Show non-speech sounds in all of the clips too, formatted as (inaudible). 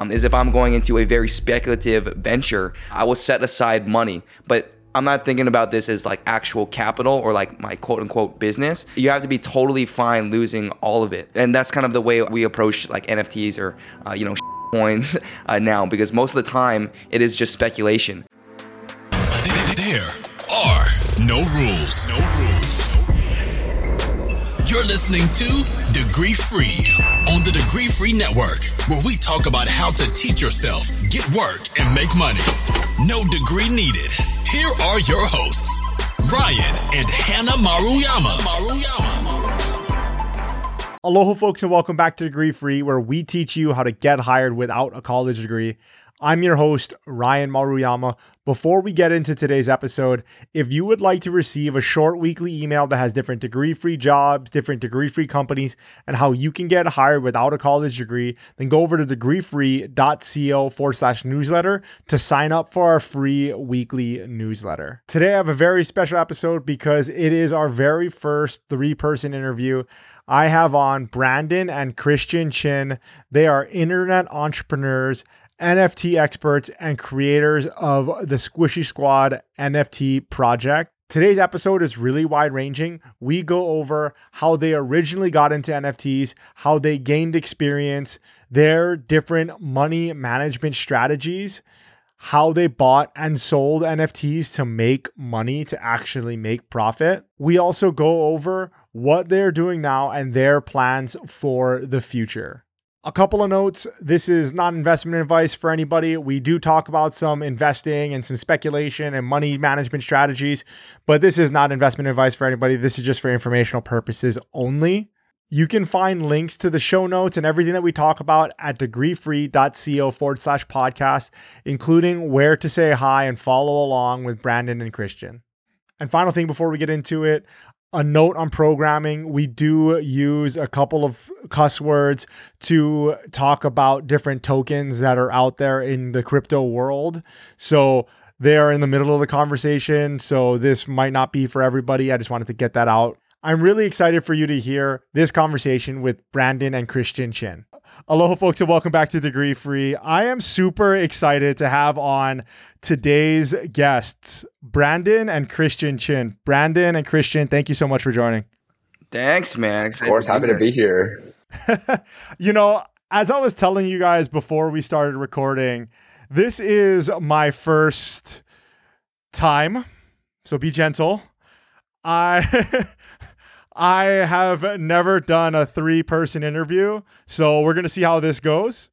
um, is if I'm going into a very speculative venture, I will set aside money. But I'm not thinking about this as like actual capital or like my quote unquote business. You have to be totally fine losing all of it. And that's kind of the way we approach like NFTs or, uh, you know, (laughs) coins uh, now because most of the time it is just speculation. There are no rules. No rules. You're listening to Degree Free on the Degree Free Network, where we talk about how to teach yourself, get work, and make money. No degree needed. Here are your hosts, Ryan and Hannah Maruyama. Maruyama. Aloha, folks, and welcome back to Degree Free, where we teach you how to get hired without a college degree. I'm your host, Ryan Maruyama. Before we get into today's episode, if you would like to receive a short weekly email that has different degree free jobs, different degree free companies, and how you can get hired without a college degree, then go over to degreefree.co forward slash newsletter to sign up for our free weekly newsletter. Today, I have a very special episode because it is our very first three person interview. I have on Brandon and Christian Chin. They are internet entrepreneurs NFT experts and creators of the Squishy Squad NFT project. Today's episode is really wide ranging. We go over how they originally got into NFTs, how they gained experience, their different money management strategies, how they bought and sold NFTs to make money, to actually make profit. We also go over what they're doing now and their plans for the future. A couple of notes. This is not investment advice for anybody. We do talk about some investing and some speculation and money management strategies, but this is not investment advice for anybody. This is just for informational purposes only. You can find links to the show notes and everything that we talk about at degreefree.co forward slash podcast, including where to say hi and follow along with Brandon and Christian. And final thing before we get into it, a note on programming. We do use a couple of cuss words to talk about different tokens that are out there in the crypto world. So they are in the middle of the conversation. So this might not be for everybody. I just wanted to get that out. I'm really excited for you to hear this conversation with Brandon and Christian Chin. Aloha, folks, and welcome back to Degree Free. I am super excited to have on today's guests, Brandon and Christian Chin. Brandon and Christian, thank you so much for joining. Thanks, man. Excited of course, happy to be here. (laughs) you know, as I was telling you guys before we started recording, this is my first time, so be gentle. I (laughs) I have never done a three person interview, so we're going to see how this goes.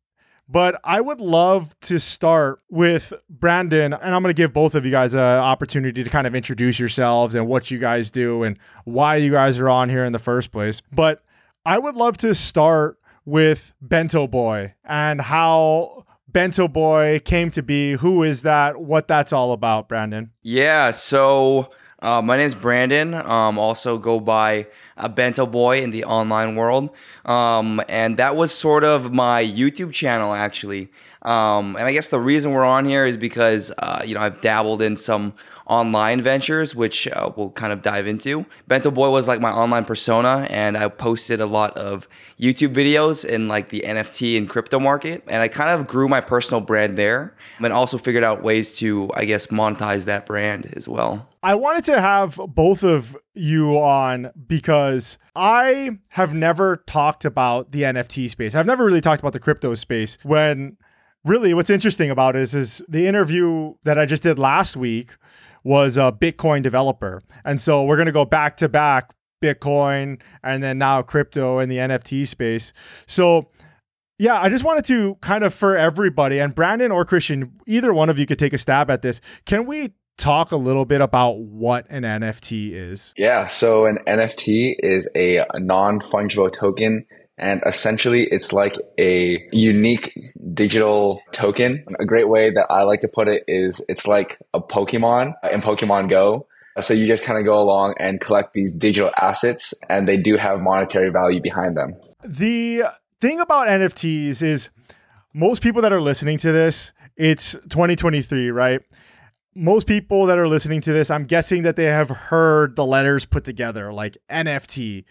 But I would love to start with Brandon, and I'm going to give both of you guys an opportunity to kind of introduce yourselves and what you guys do and why you guys are on here in the first place. But I would love to start with Bento Boy and how Bento Boy came to be. Who is that? What that's all about, Brandon? Yeah. So uh, my name is Brandon. Um, also go by a Bento Boy in the online world. Um, and that was sort of my YouTube channel actually. Um, and I guess the reason we're on here is because uh, you know I've dabbled in some online ventures, which uh, we'll kind of dive into. Bento Boy was like my online persona, and I posted a lot of YouTube videos in like the NFT and crypto market, and I kind of grew my personal brand there, and also figured out ways to, I guess, monetize that brand as well. I wanted to have both of you on because I have never talked about the NFT space. I've never really talked about the crypto space when really what's interesting about it is, is the interview that I just did last week was a Bitcoin developer. And so we're going to go back to back Bitcoin and then now crypto and the NFT space. So yeah, I just wanted to kind of for everybody and Brandon or Christian, either one of you could take a stab at this. Can we talk a little bit about what an NFT is? Yeah, so an NFT is a non fungible token and essentially, it's like a unique digital token. A great way that I like to put it is it's like a Pokemon uh, in Pokemon Go. Uh, so you just kind of go along and collect these digital assets, and they do have monetary value behind them. The thing about NFTs is most people that are listening to this, it's 2023, right? Most people that are listening to this, I'm guessing that they have heard the letters put together like NFT.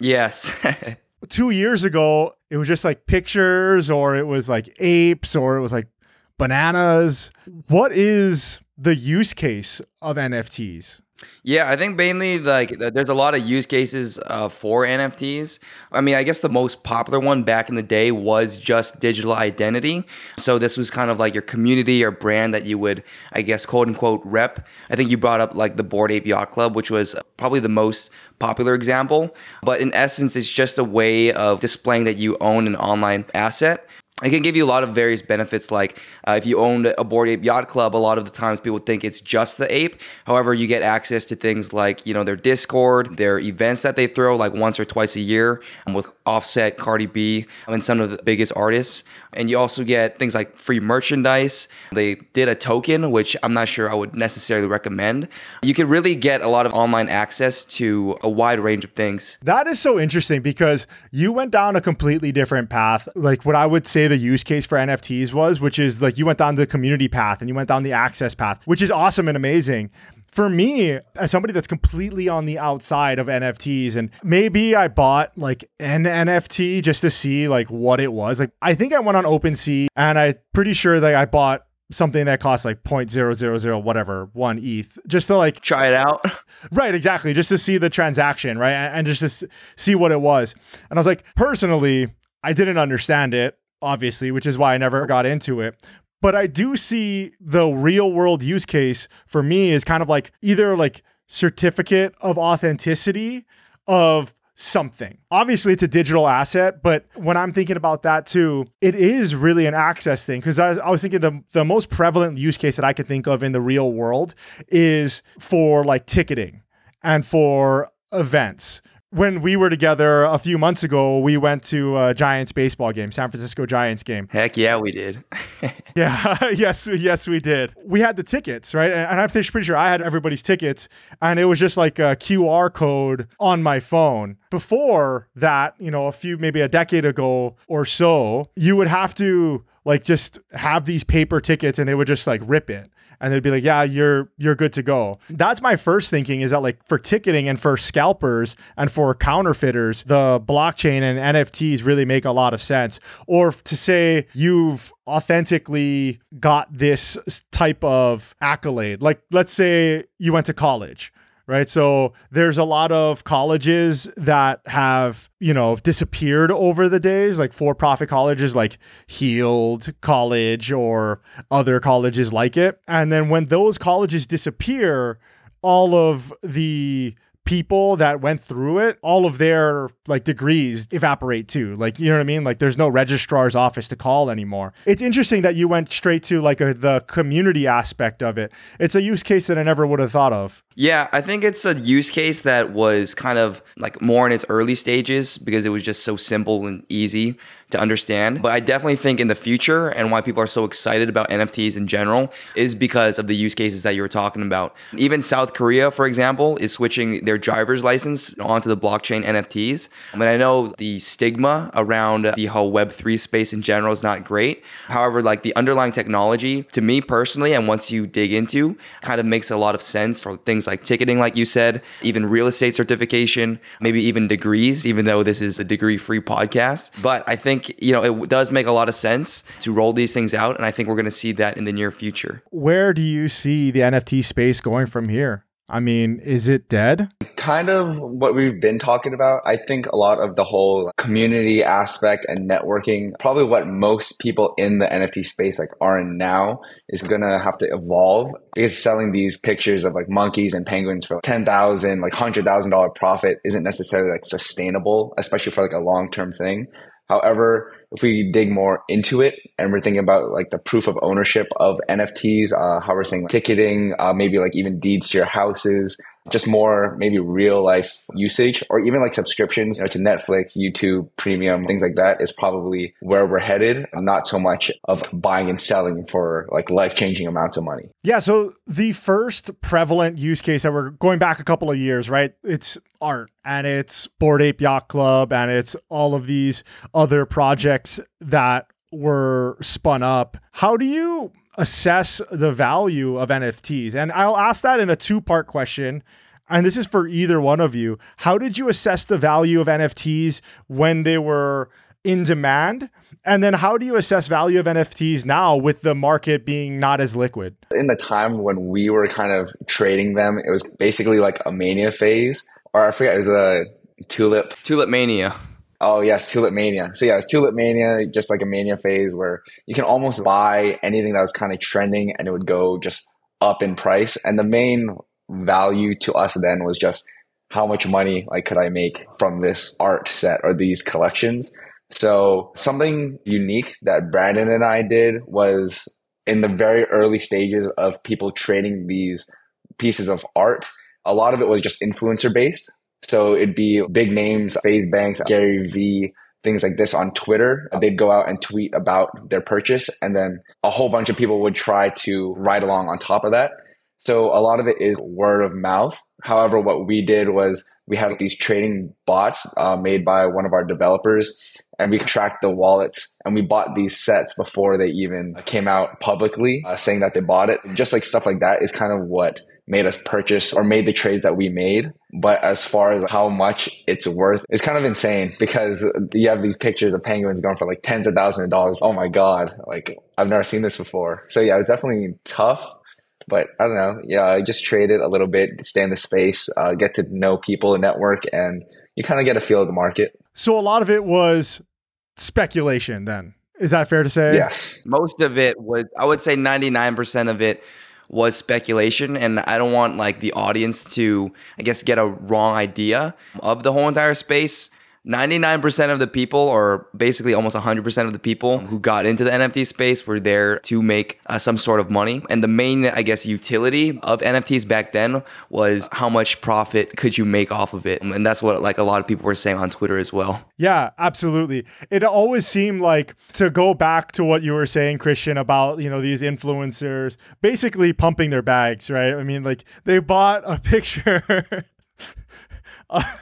Yes. (laughs) two years ago, it was just like pictures or it was like apes or it was like bananas. What is the use case of NFTs? Yeah, I think mainly like there's a lot of use cases uh, for NFTs. I mean, I guess the most popular one back in the day was just digital identity. So this was kind of like your community or brand that you would, I guess, quote unquote, rep. I think you brought up like the Bored Ape Yacht Club, which was probably the most popular example. But in essence, it's just a way of displaying that you own an online asset it can give you a lot of various benefits like uh, if you owned a Bored ape yacht club a lot of the times people think it's just the ape. However you get access to things like you know their discord their events that they throw like once or twice a year um, with offset cardi b and some of the biggest artists. And you also get things like free merchandise. They did a token which i'm not sure i would necessarily recommend. You can really get a lot of online access to a wide range of things. That is so interesting because you went down a completely different path. Like what i would say the use case for NFTs was, which is like you went down the community path and you went down the access path, which is awesome and amazing. For me, as somebody that's completely on the outside of NFTs, and maybe I bought like an NFT just to see like what it was. Like I think I went on OpenSea and I'm pretty sure that I bought something that costs like 0.000 whatever one ETH just to like try it out. (laughs) Right, exactly. Just to see the transaction, right? And just to see what it was. And I was like, personally, I didn't understand it obviously, which is why I never got into it. But I do see the real world use case for me is kind of like either like certificate of authenticity of something. Obviously, it's a digital asset, but when I'm thinking about that too, it is really an access thing. Because I, I, was thinking the, the most prevalent use case that I could think of in the real world is for like ticketing and for events when we were together a few months ago, we went to a Giants baseball game, San Francisco Giants game. Heck yeah, we did. (laughs) yeah, (laughs) yes, yes, we did. We had the tickets, right? And I'm pretty sure I had everybody's tickets, and it was just like a QR code on my phone. Before that, you know, a few, maybe a decade ago or so, you would have to like just have these paper tickets and they would just like rip it and they'd be like, "Yeah, you're you're good to go." That's my first thinking is that like for ticketing and for scalpers and for counterfeiters, the blockchain and NFTs really make a lot of sense. Or to say you've authentically got this type of accolade. Like let's say you went to college right? So there's a lot of colleges that have, you know, disappeared over the days, like for profit colleges like Heald College or other colleges like it. And then when those colleges disappear, all of the people that went through it, all of their like degrees evaporate too. Like, you know what I mean? Like there's no registrar's office to call anymore. It's interesting that you went straight to like a, the community aspect of it. It's a use case that I never would have thought of. Yeah, I think it's a use case that was kind of like more in its early stages because it was just so simple and easy to understand. But I definitely think in the future and why people are so excited about NFTs in general is because of the use cases that you were talking about. Even South Korea, for example, is switching their driver's license onto the blockchain NFTs. I mean, I know the stigma around the whole Web3 space in general is not great. However, like the underlying technology, to me personally, and once you dig into, kind of makes a lot of sense for things like ticketing, like you said, even real estate certification, maybe even degrees, even though this is a degree free podcast. But I think think, you know, it does make a lot of sense to roll these things out. And I think we're going to see that in the near future. Where do you see the NFT space going from here? I mean, is it dead? Kind of what we've been talking about. I think a lot of the whole community aspect and networking, probably what most people in the NFT space like are in now is going to have to evolve because selling these pictures of like monkeys and penguins for 10,000, like $100,000 profit isn't necessarily like sustainable, especially for like a long-term thing. However, if we dig more into it and we're thinking about like the proof of ownership of NFTs, uh, how we're saying like, ticketing, uh, maybe like even deeds to your houses, just more maybe real life usage or even like subscriptions you know, to Netflix, YouTube, premium, things like that is probably where we're headed. Not so much of buying and selling for like life changing amounts of money. Yeah. So the first prevalent use case that we're going back a couple of years, right? It's art and it's Bored Ape Yacht Club and it's all of these other projects that were spun up. How do you assess the value of NFTs? And I'll ask that in a two part question. and this is for either one of you, how did you assess the value of NFTs when they were in demand? And then how do you assess value of NFTs now with the market being not as liquid? In the time when we were kind of trading them, it was basically like a mania phase, or I forget, it was a tulip. Tulip mania. Oh yes, Tulip Mania. So yeah, it's Tulip Mania, just like a mania phase where you can almost buy anything that was kind of trending and it would go just up in price. And the main value to us then was just how much money like could I make from this art set or these collections. So something unique that Brandon and I did was in the very early stages of people trading these pieces of art. A lot of it was just influencer based. So it'd be big names, FaZe Banks, Gary V, things like this on Twitter. They'd go out and tweet about their purchase, and then a whole bunch of people would try to ride along on top of that. So a lot of it is word of mouth. However, what we did was we had these trading bots uh, made by one of our developers, and we tracked the wallets and we bought these sets before they even came out publicly, uh, saying that they bought it. Just like stuff like that is kind of what made us purchase or made the trades that we made. But as far as how much it's worth, it's kind of insane because you have these pictures of penguins going for like tens of thousands of dollars. Oh my God. Like I've never seen this before. So yeah, it was definitely tough. But I don't know. Yeah, I just traded a little bit, stay in the space, uh, get to know people, and network, and you kind of get a feel of the market. So a lot of it was speculation then. Is that fair to say? Yes. Most of it was, I would say 99% of it was speculation. And I don't want like the audience to, I guess, get a wrong idea of the whole entire space. 99% of the people, or basically almost 100% of the people who got into the NFT space, were there to make uh, some sort of money. And the main, I guess, utility of NFTs back then was how much profit could you make off of it. And that's what like a lot of people were saying on Twitter as well. Yeah, absolutely. It always seemed like to go back to what you were saying, Christian, about, you know, these influencers basically pumping their bags, right? I mean, like they bought a (laughs) picture. (laughs)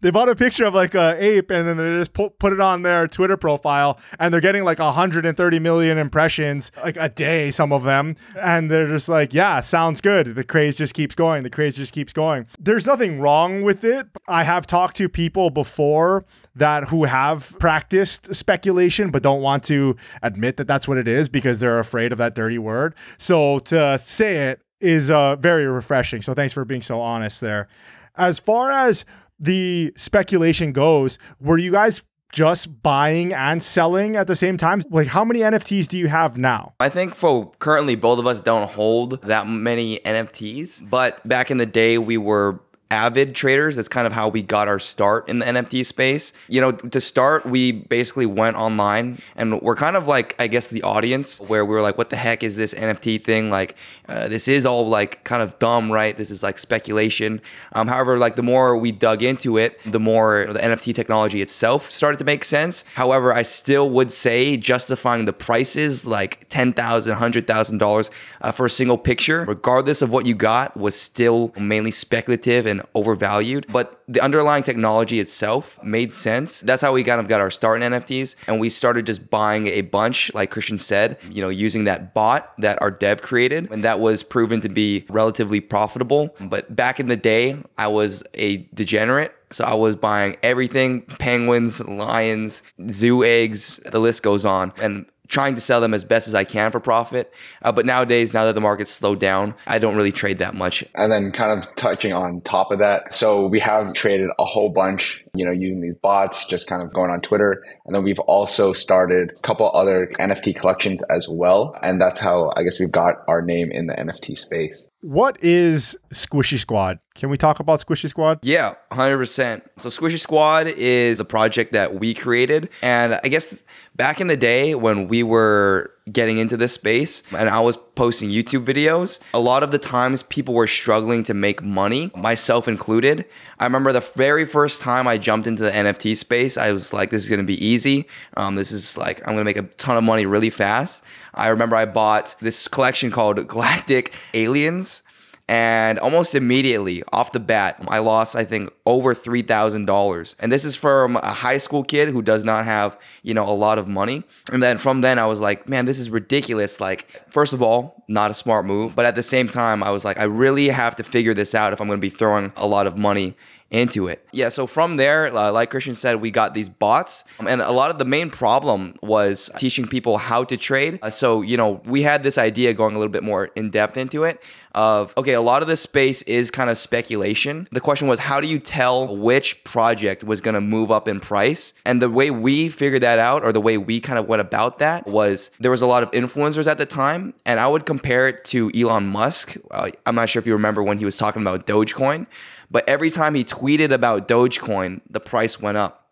they bought a picture of like a ape and then they just put, put it on their Twitter profile and they're getting like 130 million impressions like a day, some of them. And they're just like, yeah, sounds good. The craze just keeps going. The craze just keeps going. There's nothing wrong with it. I have talked to people before that who have practiced speculation but don't want to admit that that's what it is because they're afraid of that dirty word. So to say it is uh, very refreshing. So thanks for being so honest there. As far as the speculation goes, were you guys just buying and selling at the same time? Like, how many NFTs do you have now? I think for currently, both of us don't hold that many NFTs, but back in the day, we were avid traders. That's kind of how we got our start in the NFT space. You know, to start, we basically went online and we're kind of like, I guess, the audience where we were like, what the heck is this NFT thing? Like, uh, this is all like kind of dumb, right? This is like speculation. Um, however, like the more we dug into it, the more the NFT technology itself started to make sense. However, I still would say justifying the prices like $10,000, $100,000 uh, for a single picture, regardless of what you got, was still mainly speculative and overvalued. But the underlying technology itself made sense. That's how we kind of got our start in NFTs. And we started just buying a bunch, like Christian said, you know, using that bot that our dev created. And that was proven to be relatively profitable. But back in the day, I was a degenerate. So I was buying everything penguins, lions, zoo eggs, the list goes on. And trying to sell them as best as I can for profit. Uh, but nowadays, now that the market's slowed down, I don't really trade that much. And then kind of touching on top of that. So we have traded a whole bunch, you know, using these bots, just kind of going on Twitter. And then we've also started a couple other NFT collections as well. And that's how I guess we've got our name in the NFT space. What is Squishy Squad? Can we talk about Squishy Squad? Yeah, 100%. So, Squishy Squad is a project that we created. And I guess back in the day when we were getting into this space and I was posting YouTube videos, a lot of the times people were struggling to make money, myself included. I remember the very first time I jumped into the NFT space, I was like, this is gonna be easy. Um, this is like, I'm gonna make a ton of money really fast. I remember I bought this collection called (laughs) Galactic Aliens and almost immediately off the bat, I lost, I think, over $3,000. And this is from a high school kid who does not have, you know, a lot of money. And then from then I was like, man, this is ridiculous. Like, first of all, not a smart move. But at the same time, I was like, I really have to figure this out if I'm going to be throwing a lot of money into it. Yeah, so from there, uh, like Christian said, we got these bots, um, and a lot of the main problem was teaching people how to trade. Uh, so, you know, we had this idea going a little bit more in depth into it of okay, a lot of this space is kind of speculation. The question was, how do you tell which project was going to move up in price? And the way we figured that out, or the way we kind of went about that, was there was a lot of influencers at the time, and I would compare it to Elon Musk. Uh, I'm not sure if you remember when he was talking about Dogecoin. But every time he tweeted about Dogecoin, the price went up.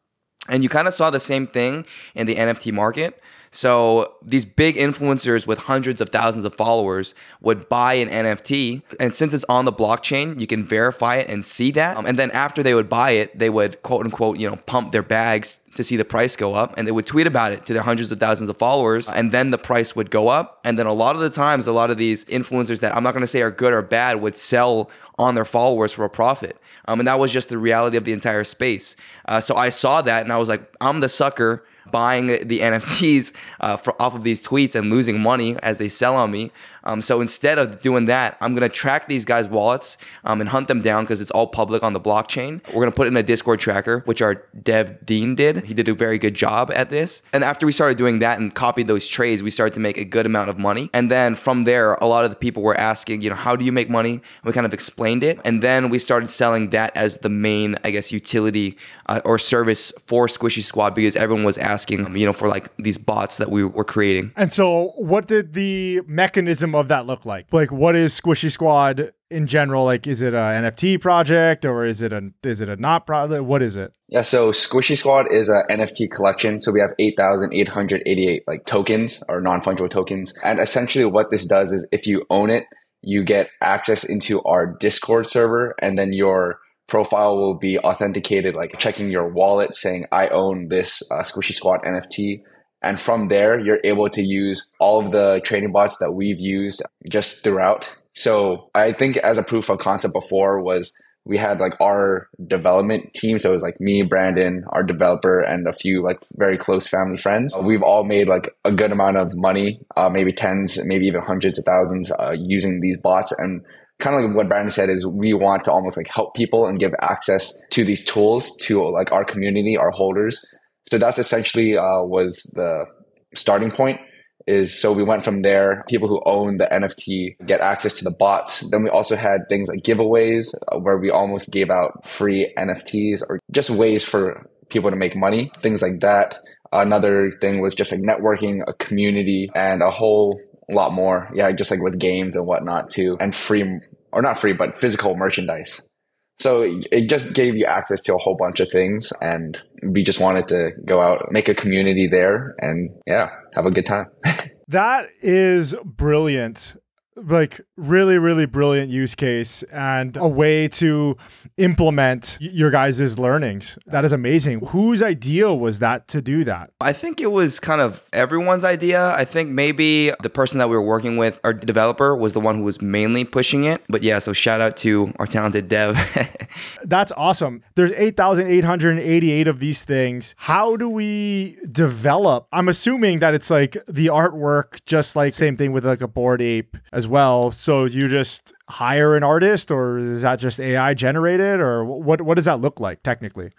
And you kind of saw the same thing in the NFT market. So these big influencers with hundreds of thousands of followers would buy an NFT, and since it's on the blockchain, you can verify it and see that. Um, and then after they would buy it, they would quote unquote, you know, pump their bags to see the price go up, and they would tweet about it to their hundreds of thousands of followers, and then the price would go up. And then a lot of the times, a lot of these influencers that I'm not going to say are good or bad would sell on their followers for a profit. Um, and that was just the reality of the entire space. Uh, so I saw that, and I was like, I'm the sucker buying the NFTs uh, for, off of these tweets and losing money as they sell on me. Um, so instead of doing that, I'm gonna track these guys' wallets um, and hunt them down because it's all public on the blockchain. We're gonna put it in a Discord tracker, which our dev Dean did. He did a very good job at this. And after we started doing that and copied those trades, we started to make a good amount of money. And then from there, a lot of the people were asking, you know, how do you make money? We kind of explained it, and then we started selling that as the main, I guess, utility uh, or service for Squishy Squad because everyone was asking, you know, for like these bots that we were creating. And so, what did the mechanism that look like? Like, what is Squishy Squad in general? Like, is it an NFT project or is it a is it a not project? What is it? Yeah, so Squishy Squad is an NFT collection. So we have 8,888 like tokens or non-fungible tokens. And essentially what this does is if you own it, you get access into our Discord server and then your profile will be authenticated, like checking your wallet saying, I own this uh, Squishy Squad NFT. And from there, you're able to use all of the trading bots that we've used just throughout. So I think as a proof of concept before was we had like our development team. So it was like me, Brandon, our developer, and a few like very close family friends. We've all made like a good amount of money, uh, maybe tens, maybe even hundreds of thousands uh, using these bots. And kind of like what Brandon said is we want to almost like help people and give access to these tools to like our community, our holders. So that's essentially uh, was the starting point is so we went from there. People who own the nft get access to the bots. Then we also had things like giveaways uh, where we almost gave out free nfts or just ways for people to make money things like that. Another thing was just like networking a community and a whole lot more. Yeah just like with games and whatnot too and free or not free but physical merchandise so it just gave you access to a whole bunch of things and we just wanted to go out, make a community there and yeah, have a good time. (laughs) that is brilliant like really really brilliant use case and a way to implement your guys' learnings. That is amazing. Whose idea was that to do that? I think it was kind of everyone's idea. I think maybe the person that we were working with our developer was the one who was mainly pushing it. But yeah so shout out to our talented dev. (laughs) That's awesome. There's 8888 of these things. How do we develop? I'm assuming that it's like the artwork just like same thing with like a Bored Ape as well. So you just hire an artist, or is that just AI generated, or what? What does that look like technically?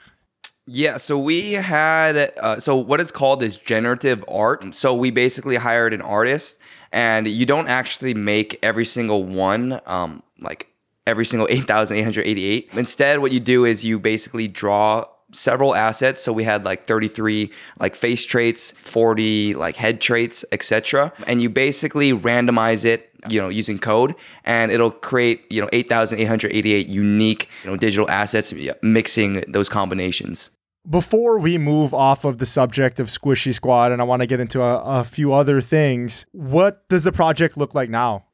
Yeah, so we had uh, so what it's called is generative art. So we basically hired an artist, and you don't actually make every single one, um, like every single (laughs) eight thousand eight hundred eighty-eight. Instead, what you do is you basically draw several assets so we had like 33 like face traits 40 like head traits etc and you basically randomize it you know using code and it'll create you know 8888 unique you know digital assets mixing those combinations. Before we move off of the subject of squishy squad and i want to get into a, a few other things what does the project look like now?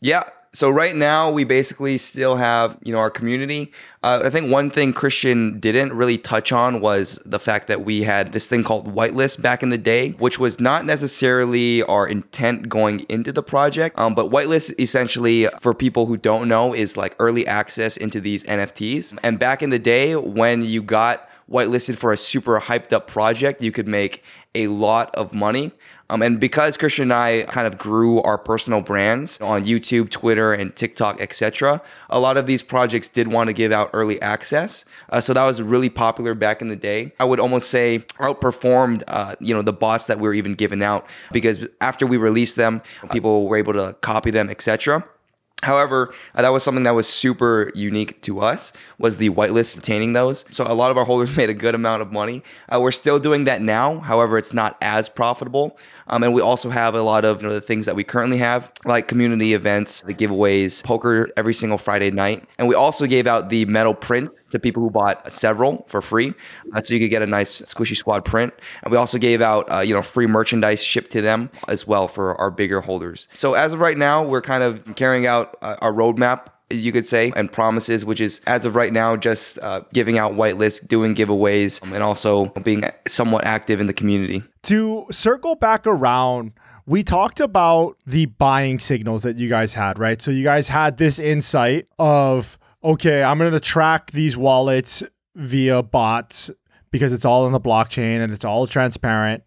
Yeah So right now we basically still have you know our community. Uh, I think one thing Christian didn't really touch on was the fact that we had this thing called whitelist back in the day, which was not necessarily our intent going into the project. Um, but whitelist essentially, for people who don't know, is like early access into these NFTs. And back in the day, when you got whitelisted for a super hyped up project, you could make a lot of money. Um, and because Christian and I kind of grew our personal brands on YouTube, Twitter, and TikTok, etc., a lot of these projects did want to give out early access. Uh, so that was really popular back in the day. I would almost say outperformed, uh, you know, the bots that we were even giving out because after we released them, people were able to copy them, etc. However, uh, that was something that was super unique to us was the whitelist obtaining those. So a lot of our holders (laughs) made a good amount of money. Uh, we're still doing that now. However, it's not as profitable. Um, and we also have a lot of you know, the things that we currently have, like community events, the giveaways, poker every single Friday night. And we also gave out the metal prints to people who bought several for free. Uh, so you could get a nice Squishy Squad print. And we also gave out, uh, you know, free merchandise shipped to them as well for our bigger holders. So as of right now, we're kind of carrying out uh, our roadmap you could say, and promises, which is as of right now just uh, giving out whitelists, doing giveaways, and also being somewhat active in the community. To circle back around, we talked about the buying signals that you guys had, right? So you guys had this insight of, okay, I'm going to track these wallets via bots because it's all in the blockchain and it's all transparent.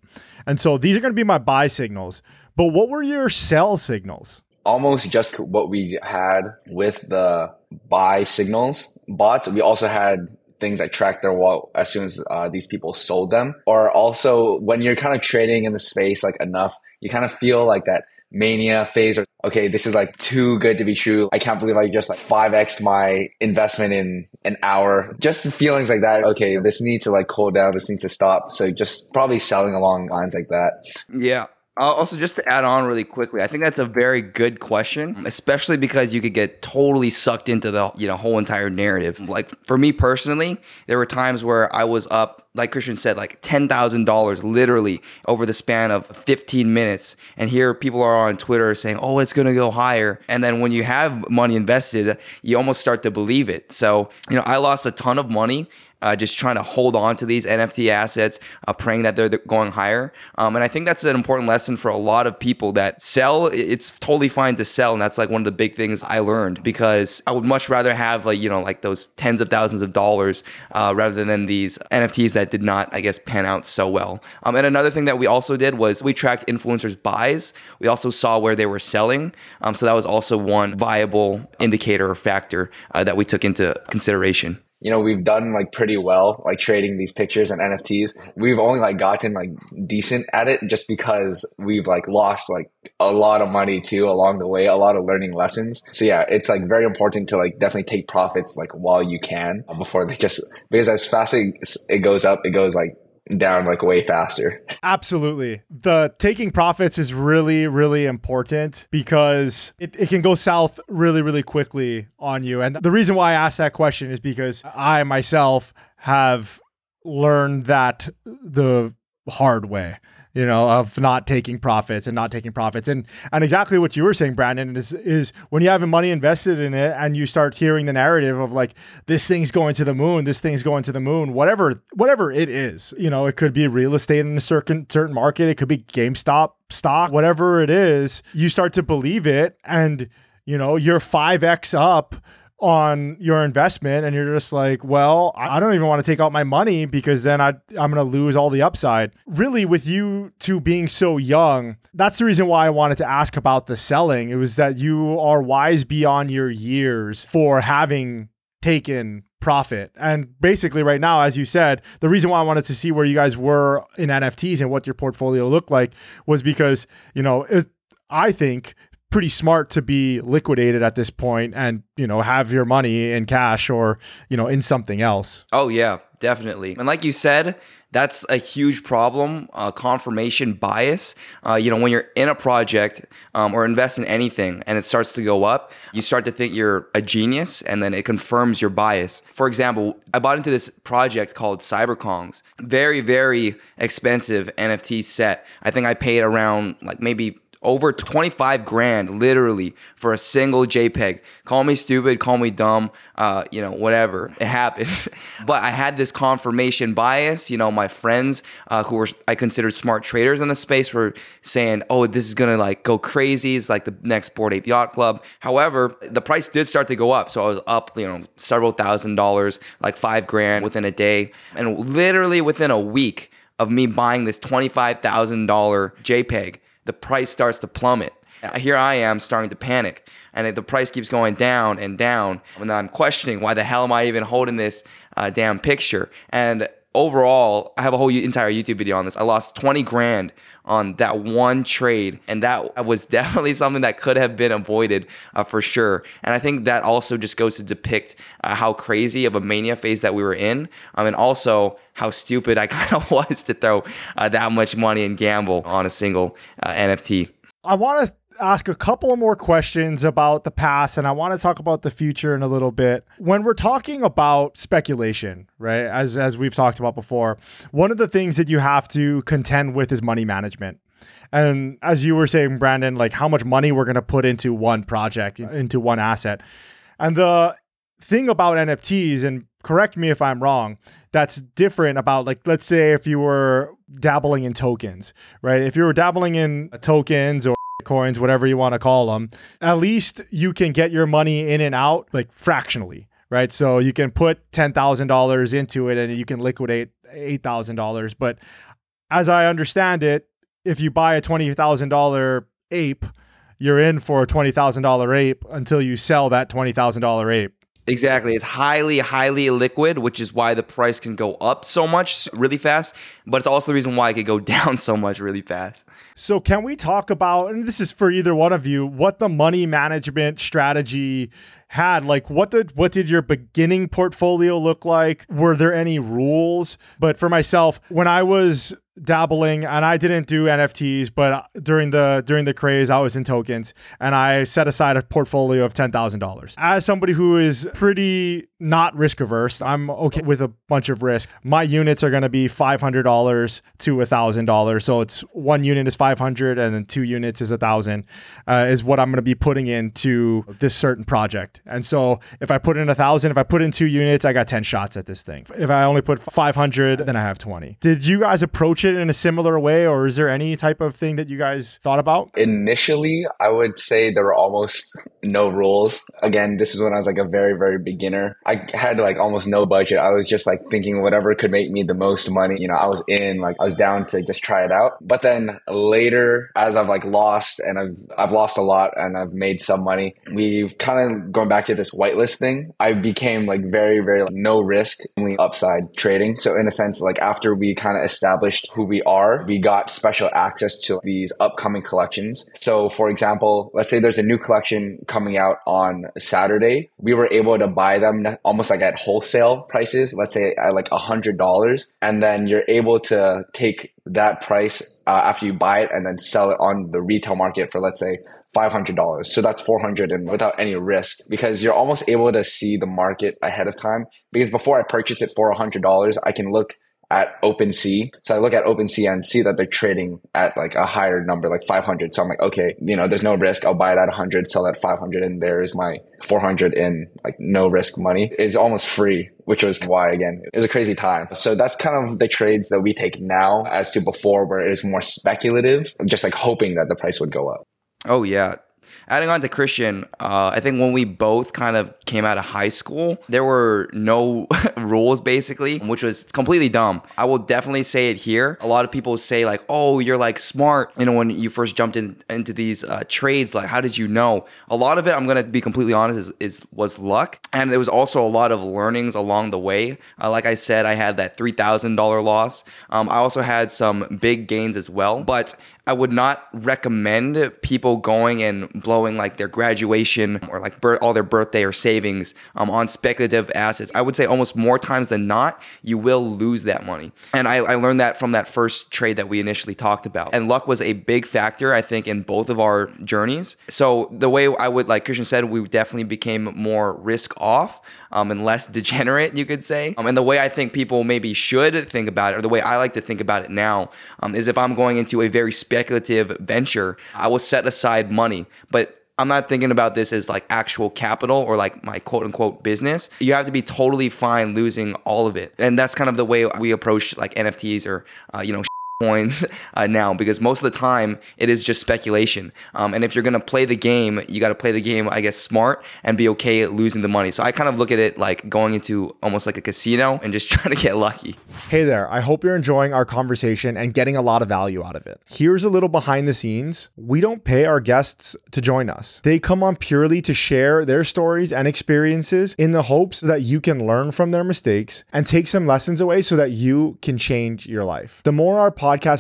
And so these are going to be my buy signals. But what were your sell signals? Almost just what we had with the buy signals bots. We also had things that track their wallet as soon as uh, these people sold them. Or also when you're kind of trading in the space like enough, you kind of feel like that mania phase or okay this is like too good to be true i can't believe i just like 5x my investment in an hour just feelings like that okay this needs to like cool down this needs to stop so just probably selling along lines like that yeah uh, also, just to add on really quickly, I think that's a very good question, especially because you could get totally sucked into the you know whole entire narrative. Like for me personally, there were times where I was up, like Christian said, like ten thousand dollars literally over the span of fifteen minutes, and here people are on Twitter saying, "Oh, it's gonna go higher," and then when you have money invested, you almost start to believe it. So you know, I lost a ton of money uh, just trying to hold on to these NFT assets, uh, praying that they're going higher. Um, and I think that's an important lesson for a lot of people that sell. It's totally fine to sell, and that's like one of the big things I learned because I would much rather have like you know like those tens of thousands of dollars uh, rather than these NFTs that did not, I guess, pan out so well. Um, and another thing that we also did was we tracked influencers' buys. We also saw where they were selling, um, so that was also one viable indicator or factor uh, that we took into consideration you know, we've done like pretty well, like trading these pictures and NFTs. We've only like gotten like decent at it just because we've like lost like a lot of money too along the way, a lot of learning lessons. So yeah, it's like very important to like definitely take profits like while you can before they just, because as fast as it goes up, it goes like down like way faster. Absolutely. The taking profits is really, really important because it, it can go south really, really quickly on you. And the reason why I asked that question is because I myself have learned that the hard way you know, of not taking profits and not taking profits. And and exactly what you were saying, Brandon, is is when you have money invested in it and you start hearing the narrative of like this thing's going to the moon, this thing's going to the moon, whatever whatever it is. You know, it could be real estate in a certain certain market, it could be GameStop stock, whatever it is, you start to believe it and you know, you're 5x up on your investment and you're just like, well, I don't even want to take out my money because then I I'm going to lose all the upside. Really with you two being so young, that's the reason why I wanted to ask about the selling. It was that you are wise beyond your years for having taken profit. And basically right now as you said, the reason why I wanted to see where you guys were in NFTs and what your portfolio looked like was because, you know, it, I think pretty smart to be liquidated at this point and you know have your money in cash or you know in something else. Oh yeah definitely. And like you said that's a huge problem uh, confirmation bias. Uh, you know when you're in a project um, or invest in anything and it starts to go up you start to think you're a genius and then it confirms your bias. For example i bought into this project called CyberKongz. Very very expensive nft set. I think i paid around like maybe over 25 grand literally for a single JPEG. Call me stupid, call me dumb, uh, you know, whatever. It happened. (laughs) but I had this confirmation bias. You know, my friends uh, who were I considered smart traders in the space were saying, "Oh, this is gonna like go crazy. It's like the next Bored Ape Yacht Club." However, the price did start to go up, so I was up, you know, several thousand dollars, like five grand within a day, and literally within a week of me buying this $25,000 JPEG, the price starts to plummet. Here I am starting to panic, and the price keeps going down and down. And I'm questioning why the hell am I even holding this uh, damn picture? And overall, I have a whole entire YouTube video on this. I lost 20 grand on that one trade, and that was definitely (laughs) something that could have been avoided uh, for sure. And I think that also just goes to depict uh, how crazy of a mania phase that we were in, um, and also how stupid I (laughs) kind of was to throw uh, that much money and gamble on a single uh, NFT. I want to ask a couple of more questions about the past and I want to talk about the future in a little bit. When we're talking about speculation, right? As as we've talked about before, one of the things that you have to contend with is money management. And as you were saying Brandon, like how much money we're going to put into one project, into one asset. And the thing about NFTs and correct me if I'm wrong, that's different about like let's say if you were dabbling in tokens, right? If you were dabbling in tokens or coins, whatever you want to call them, at least you can get your money in and out like fractionally, right? So you can put $10,000 into it and you can liquidate $8,000. But as I understand it, if you buy a $20,000 ape, you're in for a $20,000 ape until you sell that $20,000 ape. Exactly. It's highly, highly liquid, which is why the price can go up so much really fast. But it's also the reason why it could go (laughs) down so much really fast. So, can we talk about, and this is for either one of you, what the money management strategy had? Like, what did what did your beginning portfolio look like? Were there any rules? But for myself, when I was dabbling and I didn't do NFTs, but during the during the craze I was in tokens and I set aside a portfolio of $10,000. As somebody who is pretty not risk averse, I'm okay with a bunch of risk. My units are going to be $500 to $1,000. So it's one unit is 500 and then two units is 1,000 uh, is what I'm going to be putting into this certain project. And so if I put in 1,000, if I put in two units, I got 10 shots at this thing. If I only put 500, then I have 20. Did you guys approach it in a similar way, or is there any type of thing that you guys thought about? Initially, I would say there were almost no rules. Again, this is when I was like a very, very beginner. I had like almost no budget. I was just like thinking whatever could make me the most money. You know, I was in, like I was down to just try it out. But then later, as I've like lost and I've I've lost a lot and I've made some money, we kind of going back to this whitelist thing. I became like very, very like, no risk, only upside trading. So in a sense, like after we kind of established who we are, we got special access to these upcoming collections. So, for example, let's say there's a new collection coming out on Saturday. We were able to buy them almost like at wholesale prices, let's say at like a hundred dollars. And then you're able to take that price uh, after you buy it and then sell it on the retail market for, let's say, $500. So that's 400 and without any risk because you're almost able to see the market ahead of time. Because before I purchase it for $100, I can look at OpenSea. So I look at OpenSea and see that they're trading at like a higher number, like 500. So I'm like, okay, you know, there's no risk. I'll buy it at 100, sell at 500, and there is my 400 in like no risk money. It's almost free, which was why again, it was a crazy time. So that's kind of the trades that we take now as to before where it is more speculative, just like hoping that the price would go up. Oh yeah, adding on to Christian, uh, I think when we both kind of came out of high school, there were no (laughs) rules basically, which was completely dumb. I will definitely say it here. A lot of people say like, "Oh, you're like smart," you know, when you first jumped in, into these uh, trades. Like, how did you know? A lot of it, I'm gonna be completely honest, is, is was luck, and there was also a lot of learnings along the way. Uh, like I said, I had that three thousand dollar loss. Um, I also had some big gains as well, but I would not recommend people going and blowing like their graduation or like all their birthday or savings um, on speculative assets. I would say almost more times than not, you will lose that money. And I, I learned that from that first trade that we initially talked about. And luck was a big factor, I think, in both of our journeys. So the way I would, like Christian said, we definitely became more risk off um, and less (laughs) degenerate, you could say. Um, and the way I think people maybe should think about it, or the way I like to think about it now, um, is if I'm going into a very speculative speculative venture, I will set aside money. But I'm not thinking about this as like actual capital or like my quote unquote business. You have to be totally fine losing all of it. And that's kind of the way we approach like NFTs or, uh, you know, coins uh, now because most of the time it is just speculation. Um, and if you're gonna play the game, you got to play the game, I guess, smart and be okay losing the money. So I kind of look at it like going into almost like a casino and just (laughs) trying to get lucky. Hey there, I hope you're enjoying our conversation and getting a lot of value out of it. Here's a little behind the scenes. We don't pay our guests to join us. They come on purely to share their stories and experiences in the hopes that you can learn from their mistakes and take some lessons away so that you can change your life. The more our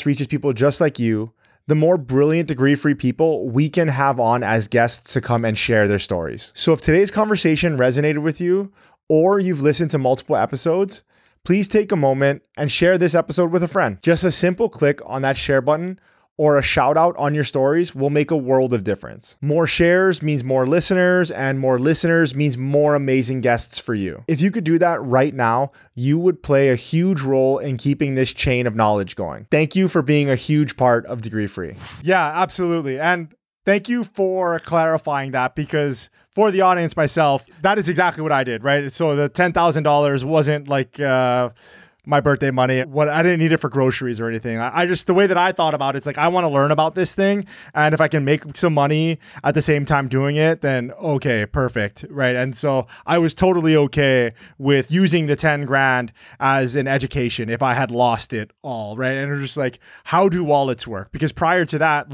reaches people just like you, the more brilliant degree free people we can have on as guests to come and share their stories. So if today's conversation resonated with you, or you've listened to multiple episodes, please take a moment and share this episode with a friend. Just a simple click on that share button or a shout out on your stories will make a world of difference. More shares means more listeners, and more listeners means more amazing guests for you. If you could do that right now, you would play a huge role in keeping this chain of knowledge going. Thank you for being a huge part of Degree Free. Yeah, absolutely. And thank you for clarifying that because for the audience myself, that is exactly what I did, right? So the $10,000 wasn't like, uh, my birthday money. What I didn't need it for groceries or anything. I, I just the way that I thought about it, it's like I want to learn about this thing, and if I can make some money at the same time doing it, then okay, perfect, right? And so I was totally okay with using the ten grand as an education if I had lost it all, right? And it just like, how do wallets work? Because prior to that,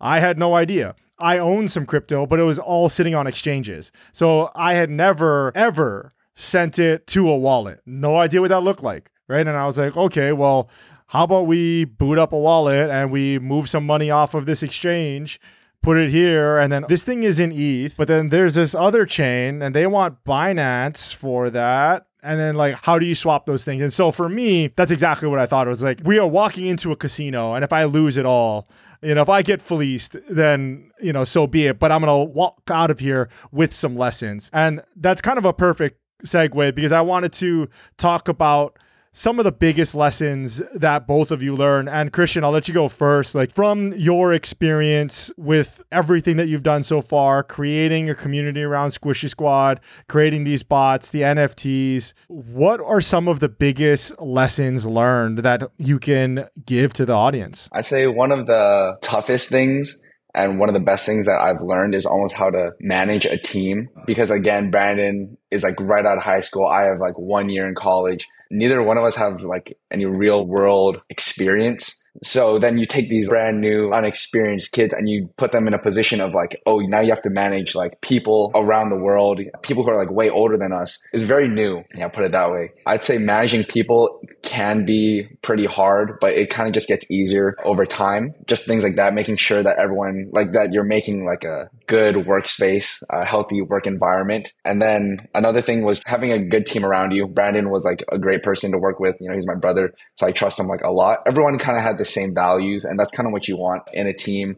I had no idea. I owned some crypto, but it was all sitting on exchanges. So I had never, ever sent it to a wallet. No idea what that looked like right? And I was like, okay, well, how about we boot up a wallet and we move some money off of this exchange, put it here, and then this thing is in ETH, but then there's this other chain and they want Binance for that. And then, like, how do you swap those things? And so for me, that's exactly what I thought. It was like, we are walking into a casino, and if I lose it all, you know, if I get fleeced, then, you know, so be it. But I'm going to walk out of here with some lessons. And that's kind of a perfect segue because I wanted to talk about some of the biggest lessons that both of you learn. And Christian, I'll let you go first. Like from your experience with everything that you've done so far, creating a community around Squishy Squad, creating these bots, the NFTs, what are some of the biggest lessons learned that you can give to the audience? I say one of the toughest things and one of the best things that I've learned is almost how to manage a team. Because again, Brandon is like right out of high school. I have like one year in college neither one of us have like any real world experience. So then you take these brand new, unexperienced kids and you put them in a position of like, oh, now you have to manage like people around the world, people who are like way older than us. It's very new. Yeah, put it that way. I'd say managing people can be pretty hard, but it kind of just gets easier over time. Just things like that, making sure that everyone like that you're making like a good workspace, a healthy work environment. And then another thing was having a good team around you. Brandon was like a great person to work with. You know, he's my brother. So I trust him like a lot. Everyone kind of had the same values and that's kind of what you want in a team.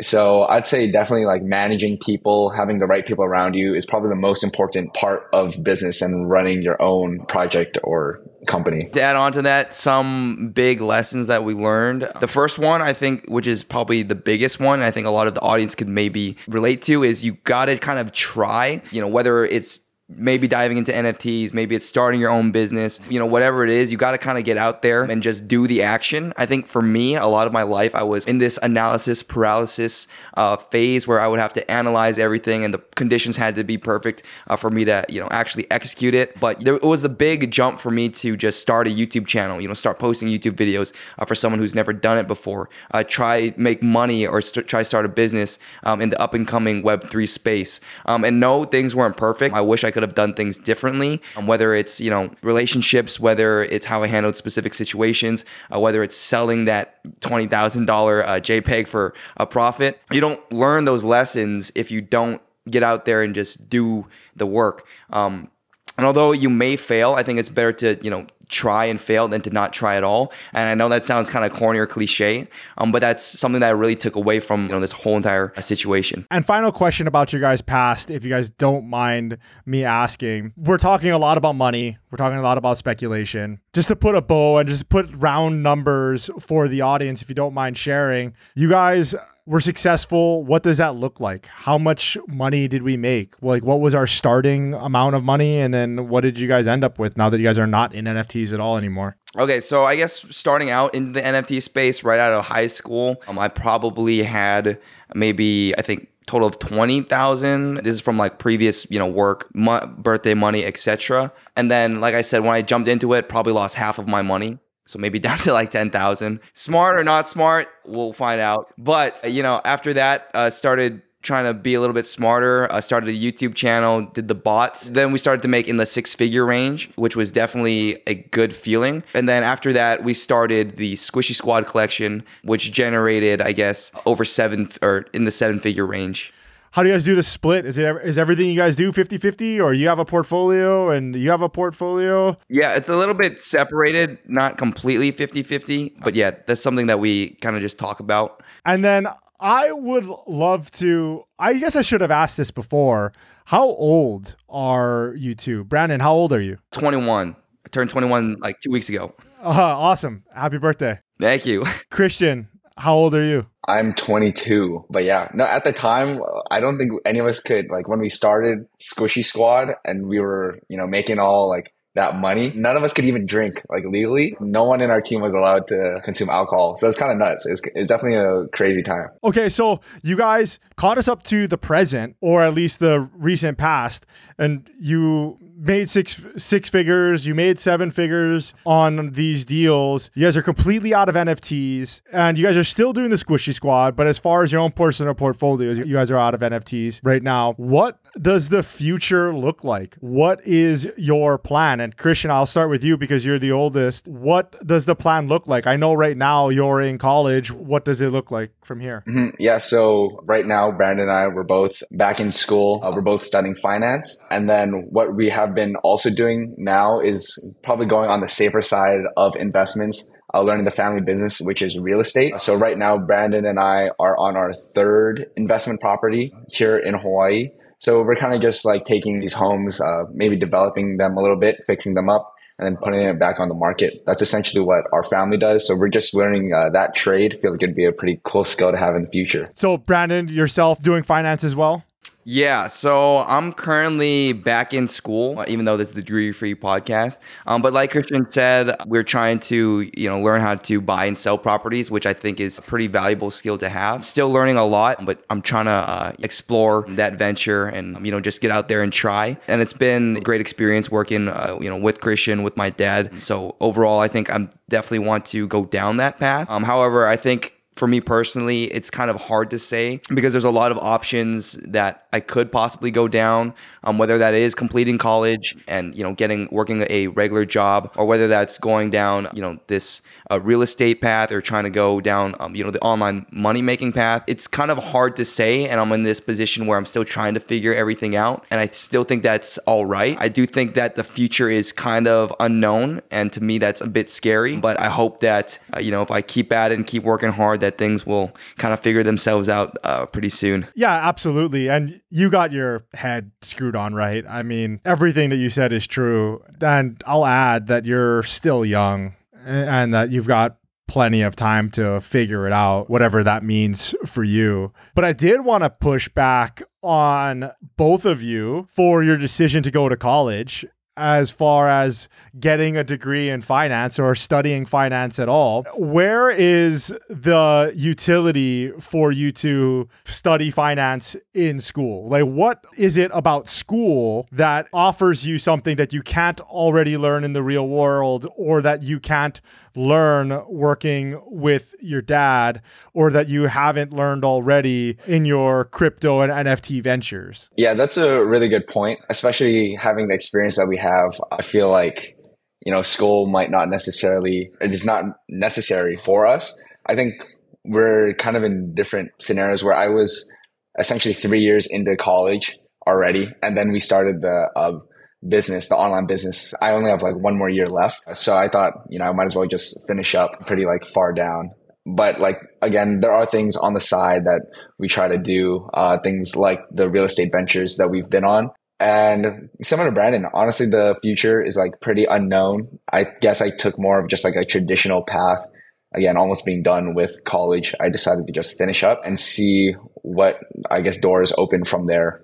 So I'd say definitely like managing people, having the right people around you is probably the most important part of business and running your own project or company. To add on to that, some big lessons that we learned. The first one, I think, which is probably the biggest one, I think a lot of the audience could maybe relate to, is you got to kind of try, you know, whether it's maybe diving into NFTs, maybe it's starting your own business, you know, whatever it is, you got to kind of get out there and just do the action. I think for me, a lot of my life, I was in this analysis paralysis uh, phase where I would have to analyze everything and the conditions had to be perfect uh, for me to, you know, actually execute it. But there, it was a big jump for me to just start a YouTube channel, you know, start posting YouTube videos uh, for someone who's never done it before, uh, try make money or st- try start a business um, in the up and coming Web3 space. Um, and no, things weren't perfect. I wish I could have done things differently, um, whether it's, you know, relationships, whether it's how I handled specific situations, uh, whether it's selling that $20,000 uh, JPEG for a profit. You don't learn those lessons if you don't get out there and just do the work. Um, And although you may fail, I think it's better to, you know, try and fail than to not try at all. And I know that sounds kind of corny or cliche, um, but that's something that I really took away from, you know, this whole entire situation. And final question about your guys' past, if you guys don't mind me asking. We're talking a lot about money. We're talking a lot about speculation. Just to put a bow and just put round numbers for the audience, if you don't mind sharing, you guys were successful, what does that look like? How much money did we make? Like, what was our starting amount of money? And then what did you guys end up with now that you guys are not in NFTs at all anymore? Okay, so I guess starting out in the NFT space right out of high school, um, I probably had maybe, I think, total of 20,000. This is from like previous, you know, work, mo- birthday money, etc. And then like I said when I jumped into it, probably lost half of my money. So maybe (laughs) down to like 10,000. Smart or not smart, we'll find out. But, you know, after that, uh, started trying to be a little bit smarter. I started a YouTube channel, did the bots. Then we started to make in the six figure range, which was definitely a good feeling. And then after that, we started the Squishy Squad collection, which generated, I guess, over seven or in the seven figure range. How do you guys do the split? Is it is everything you guys do 50-50 or you have a portfolio and you have a portfolio? Yeah, it's a little bit separated, not completely 50-50, but yeah, that's something that we kind of just talk about. And then I would love to I guess I should have asked this before. How old are you two? Brandon, how old are you? 21. I turned 21 like 2 weeks ago. Uh, awesome. Happy birthday. Thank you. Christian, how old are you? I'm 22, but yeah, no. At the time, I don't think any of us could like when we started Squishy Squad and we were, you know, making all like that money. None of us could even drink like legally. No one in our team was allowed to consume alcohol, so it's kind of nuts. It's, it's definitely a crazy time. Okay, so you guys caught us up to the present, or at least the recent past, and you made six six figures, you made seven figures on these deals. You guys are completely out of NFTs, and you guys are still doing the Squishy Squad. But as far as your own personal portfolios, you guys are out of NFTs right now. What does the future look like? What is your plan? And Christian, I'll start with you because you're the oldest. What does the plan look like? I know right now you're in college. What does it look like from here? Mhm. Yeah, so right now, Brandon and I, we're both back in school. Uh, we're both studying finance. And then what we have been also doing now is probably going on the safer side of investments. Uh, learning the family business, which is real estate. So right now, Brandon and I are on our third investment property here in Hawaii. So we're kind of just like taking these homes, uh, maybe developing them a little bit, fixing them up, and then putting it back on the market. That's essentially what our family does. So we're just learning uh, that trade. feel like it'd be a pretty cool skill to have in the future. So, Brandon, yourself doing finance as well? Yeah, so I'm currently back in school, uh, even though this is the degree free podcast. Um, but like Christian said, we're trying to you know learn how to buy and sell properties, which I think is a pretty valuable skill to have. Still learning a lot, but I'm trying to uh, explore that venture and you know just get out there and try. And it's been a great experience working uh, you know with Christian, with my dad. So overall, I think I'm definitely want to go down that path. Um, however, I think for me personally, it's kind of hard to say because there's a lot of options that I could possibly go down. Um, whether that is completing college and you know getting working a regular job, or whether that's going down you know this uh, real estate path or trying to go down um, you know the online money making path. It's kind of hard to say, and I'm in this position where I'm still trying to figure everything out, and I still think that's all right. I do think that the future is kind of unknown, and to me that's a bit scary. But I hope that uh, you know if I keep at it and keep working hard that things will kind of figure themselves out uh, pretty soon. Yeah, absolutely. And you got your head screwed on right. I mean, everything that you said is true. And I'll add that you're still young and that you've got plenty of time to figure it out, whatever that means for you. But I did want to push back on both of you for your decision to go to college as far as getting a degree in finance or studying finance at all. Where is the utility for you to study finance in school? Like, what is it about school that offers you something that you can't already learn in the real world or that you can't learn working with your dad or that you haven't learned already in your crypto and NFT ventures? Yeah, that's a really good point, especially having the experience that we have. I feel like, you know, school might not necessarily, it is not necessary for us. I think we're kind of in different scenarios where I was essentially three years into college already. And then we started the, uh, business, the online business. I only have like one more year left. So I thought, you know, I might as well just finish up pretty like far down. But like, again, there are things on the side that we try to do, uh, things like the real estate ventures that we've been on. And similar to Brandon, honestly, the future is like pretty unknown. I guess I took more of just like a traditional path. Again, almost being done with college, I decided to just finish up and see what I guess doors open from there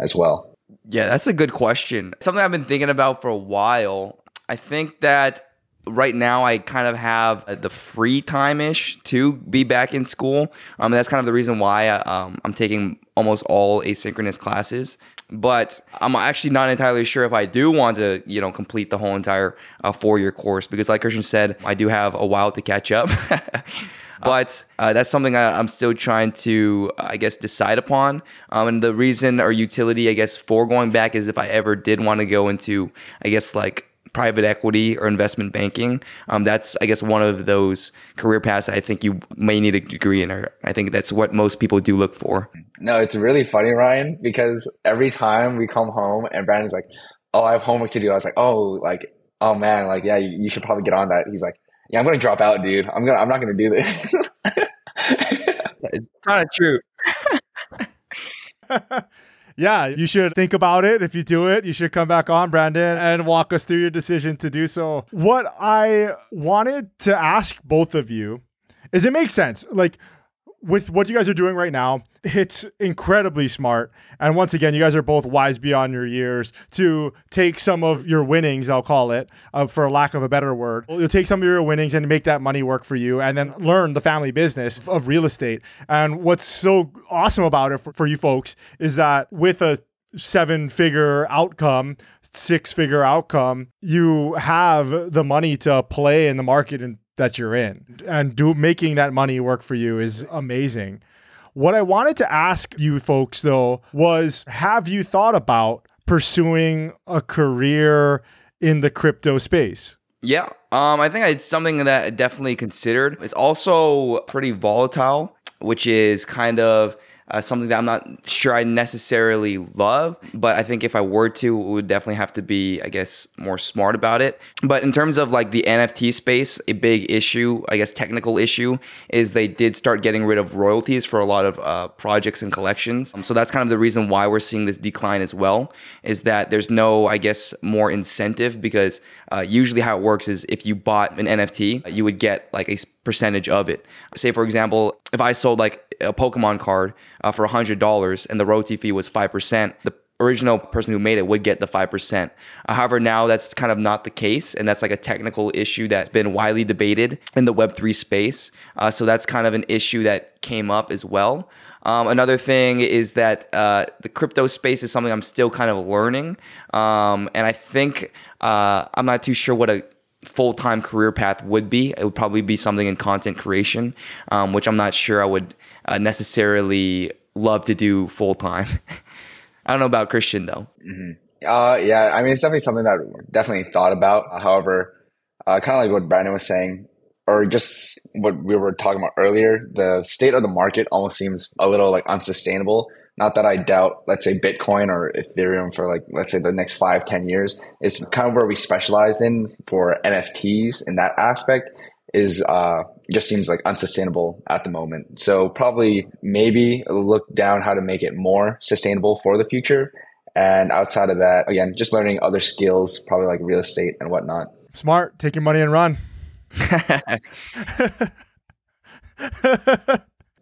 as well. Yeah, that's a good question. Something I've been thinking about for a while. I think that right now I kind of have uh, the free time ish to be back in school. Um, that's kind of the reason why I, um, I'm taking almost all asynchronous classes. But I'm actually not entirely sure if I do want to, you know, complete the whole entire uh, four year course because, like Christian said, I do have a while to catch up. (laughs) but uh, that's something I, am still trying to, I guess, decide upon. Um, and the reason or utility, I guess, for going back is if I ever did want to go into, I guess, like private equity or investment banking. Um, that's, I guess, one of those career paths I think you may need a degree in, or I think that's what most people do look for. No, it's really funny, Ryan, because every time we come home and Brandon's like, "Oh, I have homework to do," I was like, "Oh, like, oh man, like, yeah, you, you should probably get on that." He's like, "Yeah, I'm gonna drop out, dude. I'm gonna, I'm not gonna do this." it's kind of true. (laughs) yeah, you should think about it. If you do it, you should come back on, Brandon, and walk us through your decision to do so. What I wanted to ask both of you is it makes sense. Like, with what you guys are doing right now, it's incredibly smart. And once again, you guys are both wise beyond your years to take some of your winnings, I'll call it, uh, for lack of a better word. You'll take some of your winnings and make that money work for you and then learn the family business of real estate. And what's so awesome about it for, for you folks is that with a seven figure outcome, six figure outcome, you have the money to play in the market and that you're in and do making that money work for you is amazing. What I wanted to ask you folks though was have you thought about pursuing a career in the crypto space? Yeah, um, I think it's something that I definitely considered. It's also pretty volatile, which is kind of uh, something that I'm not sure I necessarily love, but I think if I were to, it would definitely have to be, I guess, more smart about it. But in terms of like the NFT space, a big issue, I guess, technical issue, is they did start getting rid of royalties for a lot of uh, projects and collections. Um, so that's kind of the reason why we're seeing this decline as well, is that there's no, I guess, more incentive because uh, usually how it works is if you bought an NFT, you would get like a percentage of it. Say, for example, if I sold like a Pokemon card uh, for $100 and the royalty fee was 5%, the original person who made it would get the 5%. Uh, however, now that's kind of not the case. And that's like a technical issue that's been widely debated in the Web3 space. Uh, so that's kind of an issue that came up as well. Um, another thing is that uh, the crypto space is something I'm still kind of learning. Um, and I think uh, I'm not too sure what a full time career path would be. It would probably be something in content creation, um, which I'm not sure I would uh, necessarily love to do full time. (laughs) I don't know about Christian though. Mm-hmm. Uh, yeah, I mean, it's definitely something that definitely thought about. However, uh, kind of like what Brandon was saying, or just what we were talking about earlier, the state of the market almost seems a little like unsustainable. Not that I doubt, let's say Bitcoin or Ethereum for like, let's say the next five, ten years. It's kind of where we specialize in for NFTs in that aspect is uh, just seems like unsustainable at the moment. So probably maybe look down how to make it more sustainable for the future. And outside of that, again, just learning other skills, probably like real estate and whatnot. Smart. Take your money and run. (laughs)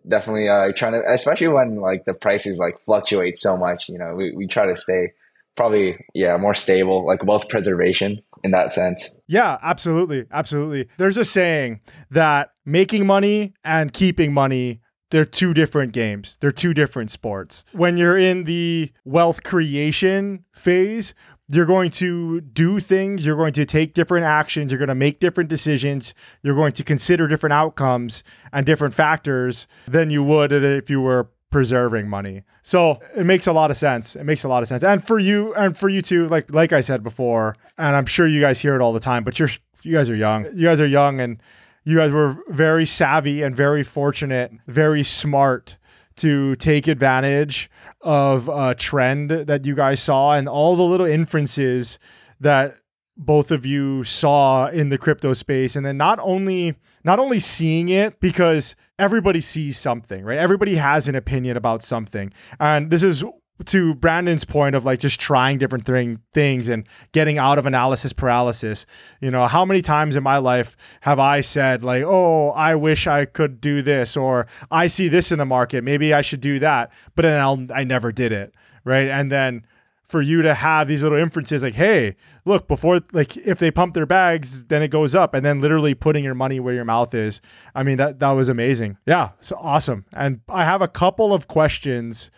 Definitely uh, trying to, especially when like the prices like fluctuate so much. You know, we, we try to stay probably yeah more stable, like wealth preservation in that sense. Yeah, absolutely. Absolutely. There's a saying that making money and keeping money they're two different games. They're two different sports. When you're in the wealth creation phase, you're going to do things, you're going to take different actions, you're going to make different decisions, you're going to consider different outcomes and different factors than you would if you were preserving money. So it makes a lot of sense. It makes a lot of sense. And for you and for you too, like like I said before, and I'm sure you guys hear it all the time, but you're you guys are young. You guys are young and you guys were very savvy and very fortunate, very smart to take advantage of a trend that you guys saw and all the little inferences that both of you saw in the crypto space and then not only not only seeing it because everybody sees something right everybody has an opinion about something and this is to Brandon's point of like just trying different thing, things and getting out of analysis paralysis. You know, how many times in my life have I said like, "Oh, I wish I could do this," or "I see this in the market, maybe I should do that," but then I'll I never did it, right? And then for you to have these little inferences like, hey, look, before like if they pump their bags, then it goes up, and then literally putting your money where your mouth is. I mean, that that was amazing. Yeah, so awesome. And I have a couple of questions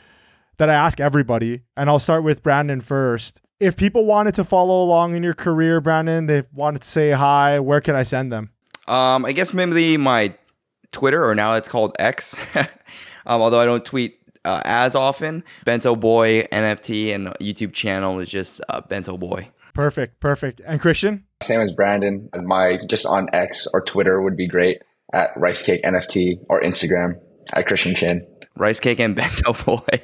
that I ask everybody, and I'll start with Brandon first. If people wanted to follow along in your career, Brandon, they wanted to say hi, where can I send them? Um, I guess maybe my Twitter, or now it's called X. (laughs) um, although I don't tweet uh, as often. Bento Boy NFT and YouTube channel is just uh, Bento Boy. Perfect, perfect. And Christian? Same as Brandon. My just on X or Twitter would be great at Rice Cake NFT or Instagram at Christian Chin. Rice Cake and Bento (laughs) Boy.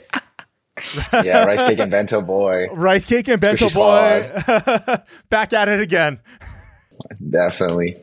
yeah, Rice Cake and Bento Boy. Rice Cake and Bento Boy. (laughs) Back at it again. Definitely.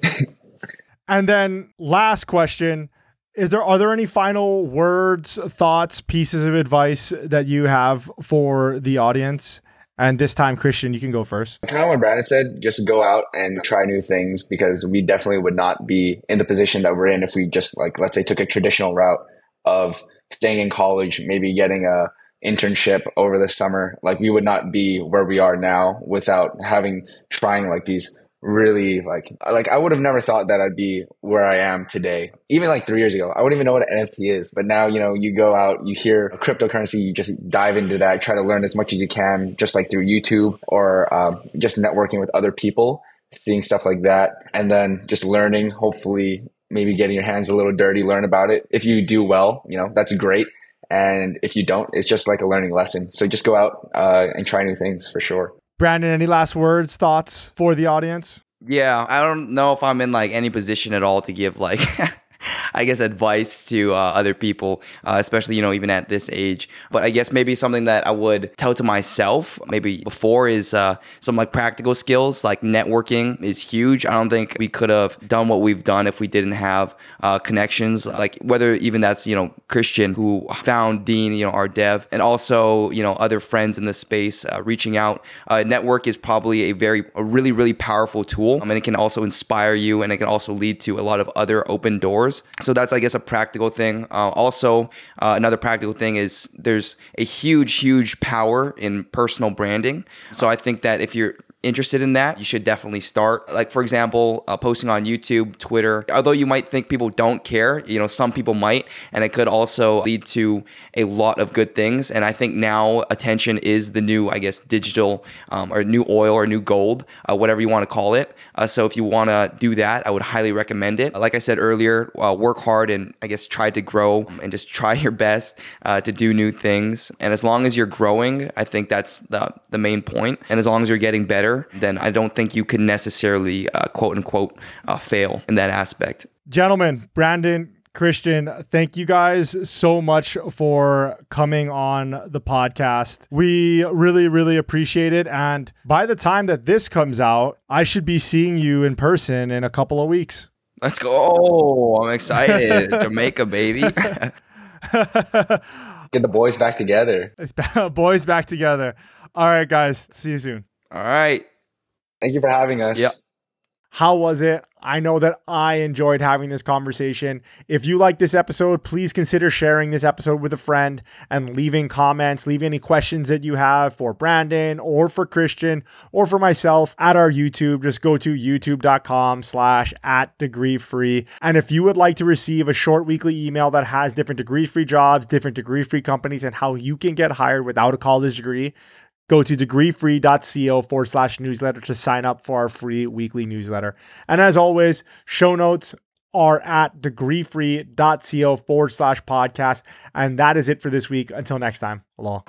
(laughs) and then last question is there are there any final words, thoughts, pieces of advice that you have for the audience? And this time, Christian, you can go first. Kind of what Brandon said, just go out and try new things because we definitely would not be in the position that we're in if we just like let's say took a traditional route of staying in college, maybe getting a internship over the summer. Like we would not be where we are now without having trying like these really like like I would have never thought that I'd be where I am today. Even like three years ago, I wouldn't even know what an NFT is. But now you know, you go out, you hear cryptocurrency, you just dive into that, try to learn as much as you can, just like through YouTube or um, just networking with other people, seeing stuff like that, and then just learning. Hopefully, maybe getting your hands a little dirty, learn about it. If you do well, you know that's great. And if you don't, it's just like a learning lesson. So just go out uh, and try new things for sure. Brandon, any last words, thoughts for the audience? Yeah, I don't know if I'm in like any position at all to give like (laughs) (laughs) I guess, advice to uh, other people, uh, especially, you know, even at this age. But I guess maybe something that I would tell to myself maybe before is uh, some like practical skills, like networking is huge. I don't think we could have done what we've done if we didn't have uh, connections, like whether even that's, you know, Christian who found Dean, you know, our dev, and also, you know, other friends in the space uh, reaching out. Uh, network is probably a very, a really, really powerful tool. I mean, it can also inspire you and it can also lead to a lot of other open doors. So that's, I guess, a practical thing. Uh, also, uh, another practical thing is there's a huge, huge power in personal branding. So I think that if you're interested in that, you should definitely start. Like, for example, uh, posting on YouTube, Twitter. Although you might think people don't care, you know, some people might, and it could also lead to a lot of good things. And I think now attention is the new, I guess, digital um, or new oil or new gold, uh, whatever you want to call it. Uh, so if you want to do that, I would highly recommend it. Like I said earlier, uh, work hard and I guess try to grow and just (laughs) try your best uh, to do new things. And as long as you're growing, I think that's the the main point. And as long as you're getting better then I don't think you can necessarily uh, quote unquote uh, fail in that aspect. Gentlemen, Brandon, Christian, thank you guys so much for coming on the podcast. We really, really appreciate it. And by the time that this comes out, I should be seeing you in person in a couple of weeks. Let's go. Oh, I'm excited. (laughs) Jamaica, baby. (laughs) Get the boys back together. (laughs) boys back together. All right, guys. See you soon. All right. Thank you for having us. Yep. How was it? I know that I enjoyed having this conversation. If you like this episode, please consider sharing this episode with a friend and leaving comments, leave any questions that you have for Brandon or for Christian or for myself at our YouTube. Just go to youtube.com slash at degree free. And if you would like to receive a short weekly email that has different degree free jobs, different degree free companies, and how you can get hired without a college degree, Go to degreefree.co forward slash newsletter to sign up for our free weekly newsletter. And as always, show notes are at degreefree.co forward slash podcast. And that is it for this week. Until next time, aloha.